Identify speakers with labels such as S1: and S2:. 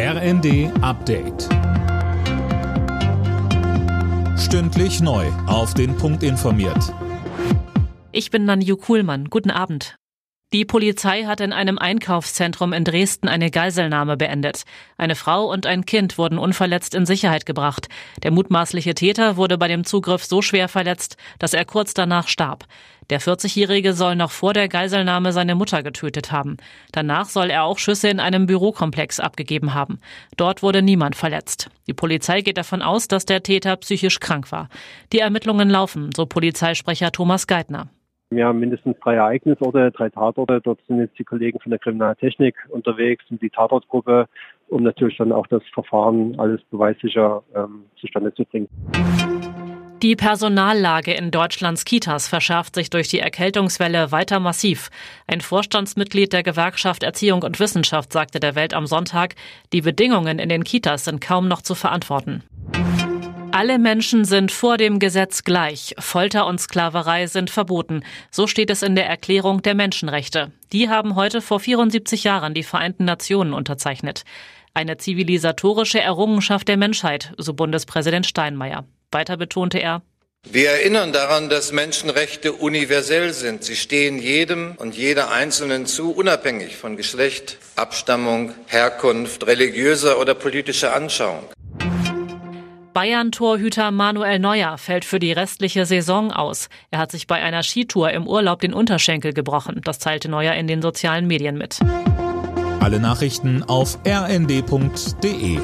S1: RND Update. Stündlich neu. Auf den Punkt informiert.
S2: Ich bin Nanju Kuhlmann. Guten Abend. Die Polizei hat in einem Einkaufszentrum in Dresden eine Geiselnahme beendet. Eine Frau und ein Kind wurden unverletzt in Sicherheit gebracht. Der mutmaßliche Täter wurde bei dem Zugriff so schwer verletzt, dass er kurz danach starb. Der 40-Jährige soll noch vor der Geiselnahme seine Mutter getötet haben. Danach soll er auch Schüsse in einem Bürokomplex abgegeben haben. Dort wurde niemand verletzt. Die Polizei geht davon aus, dass der Täter psychisch krank war. Die Ermittlungen laufen, so Polizeisprecher Thomas Geithner.
S3: Wir haben mindestens drei Ereignisorte, drei Tatorte. Dort sind jetzt die Kollegen von der Kriminaltechnik unterwegs und die Tatortgruppe, um natürlich dann auch das Verfahren alles beweissicher ähm, zustande zu bringen.
S2: Die Personallage in Deutschlands Kitas verschärft sich durch die Erkältungswelle weiter massiv. Ein Vorstandsmitglied der Gewerkschaft Erziehung und Wissenschaft sagte der Welt am Sonntag, die Bedingungen in den Kitas sind kaum noch zu verantworten. Alle Menschen sind vor dem Gesetz gleich. Folter und Sklaverei sind verboten. So steht es in der Erklärung der Menschenrechte. Die haben heute vor 74 Jahren die Vereinten Nationen unterzeichnet. Eine zivilisatorische Errungenschaft der Menschheit, so Bundespräsident Steinmeier. Weiter betonte er,
S4: wir erinnern daran, dass Menschenrechte universell sind. Sie stehen jedem und jeder Einzelnen zu, unabhängig von Geschlecht, Abstammung, Herkunft, religiöser oder politischer Anschauung.
S2: Bayern-Torhüter Manuel Neuer fällt für die restliche Saison aus. Er hat sich bei einer Skitour im Urlaub den Unterschenkel gebrochen. Das teilte Neuer in den sozialen Medien mit.
S1: Alle Nachrichten auf rnd.de